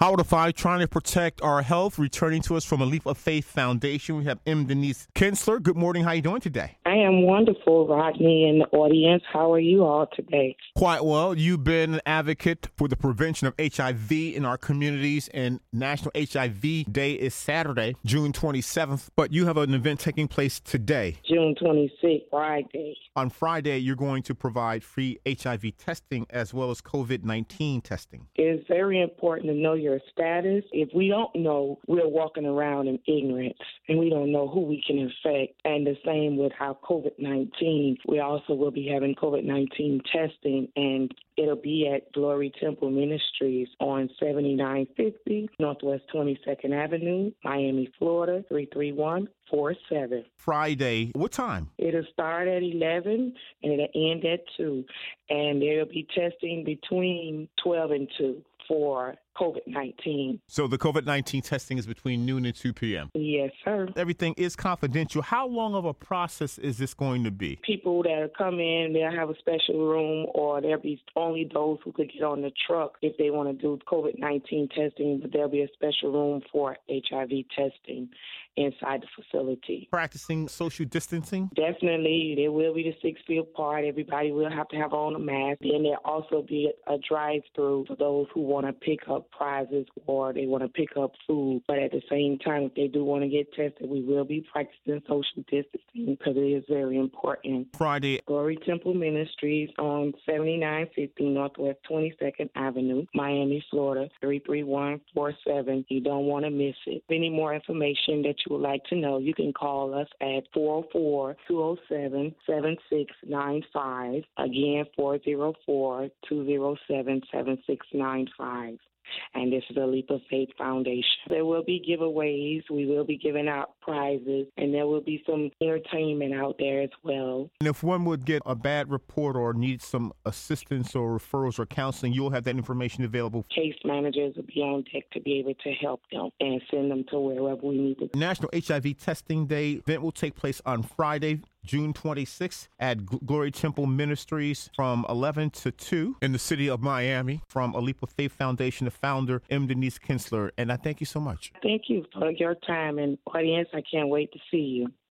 Howard of Five trying to protect our health, returning to us from a Leap of Faith Foundation. We have M. Denise Kinsler. Good morning. How are you doing today? I am wonderful, Rodney, and the audience. How are you all today? Quite well. You've been an advocate for the prevention of HIV in our communities, and National HIV Day is Saturday, June 27th. But you have an event taking place today, June 26th, Friday. On Friday, you're going to provide free HIV testing as well as COVID 19 testing. It's very important to know your status. If we don't know, we're walking around in ignorance and we don't know who we can infect. And the same with how COVID 19, we also will be having COVID 19 testing and it'll be at Glory Temple Ministries on 7950 Northwest 22nd Avenue, Miami, Florida 33147. Friday, what time? It'll start at 11 and it'll end at 2. And there'll be testing between 12 and 2 for COVID 19. So the COVID 19 testing is between noon and 2 p.m.? Yes, sir. Everything is confidential. How long of a process is this going to be? People that come in, they'll have a special room, or there'll be only those who could get on the truck if they want to do COVID 19 testing, but there'll be a special room for HIV testing inside the facility. Practicing social distancing? Definitely. There will be the six feet apart. Everybody will have to have on a mask. And there'll also be a drive through for those who want to pick up prizes or they want to pick up food. But at the same time, if they do want to get tested, we will be practicing social distancing because it is very important. Friday. Glory Temple Ministries on 7950 Northwest 22nd Avenue, Miami, Florida 33147. You don't want to miss it. Any more information that you would like to know, you can call us at 404 207 7695. Again, 404 207 7695 and this is the Leap of Faith Foundation. There will be giveaways, we will be giving out prizes, and there will be some entertainment out there as well. And if one would get a bad report or need some assistance or referrals or counseling, you'll have that information available. Case managers will be on deck to be able to help them and send them to wherever we need to. National HIV Testing Day event will take place on Friday, June 26th at Glory Temple Ministries from 11 to 2 in the city of Miami from A Leap of Faith Foundation, the founder, M. Denise Kinsler. And I thank you so much. Thank you for your time and audience. I can't wait to see you.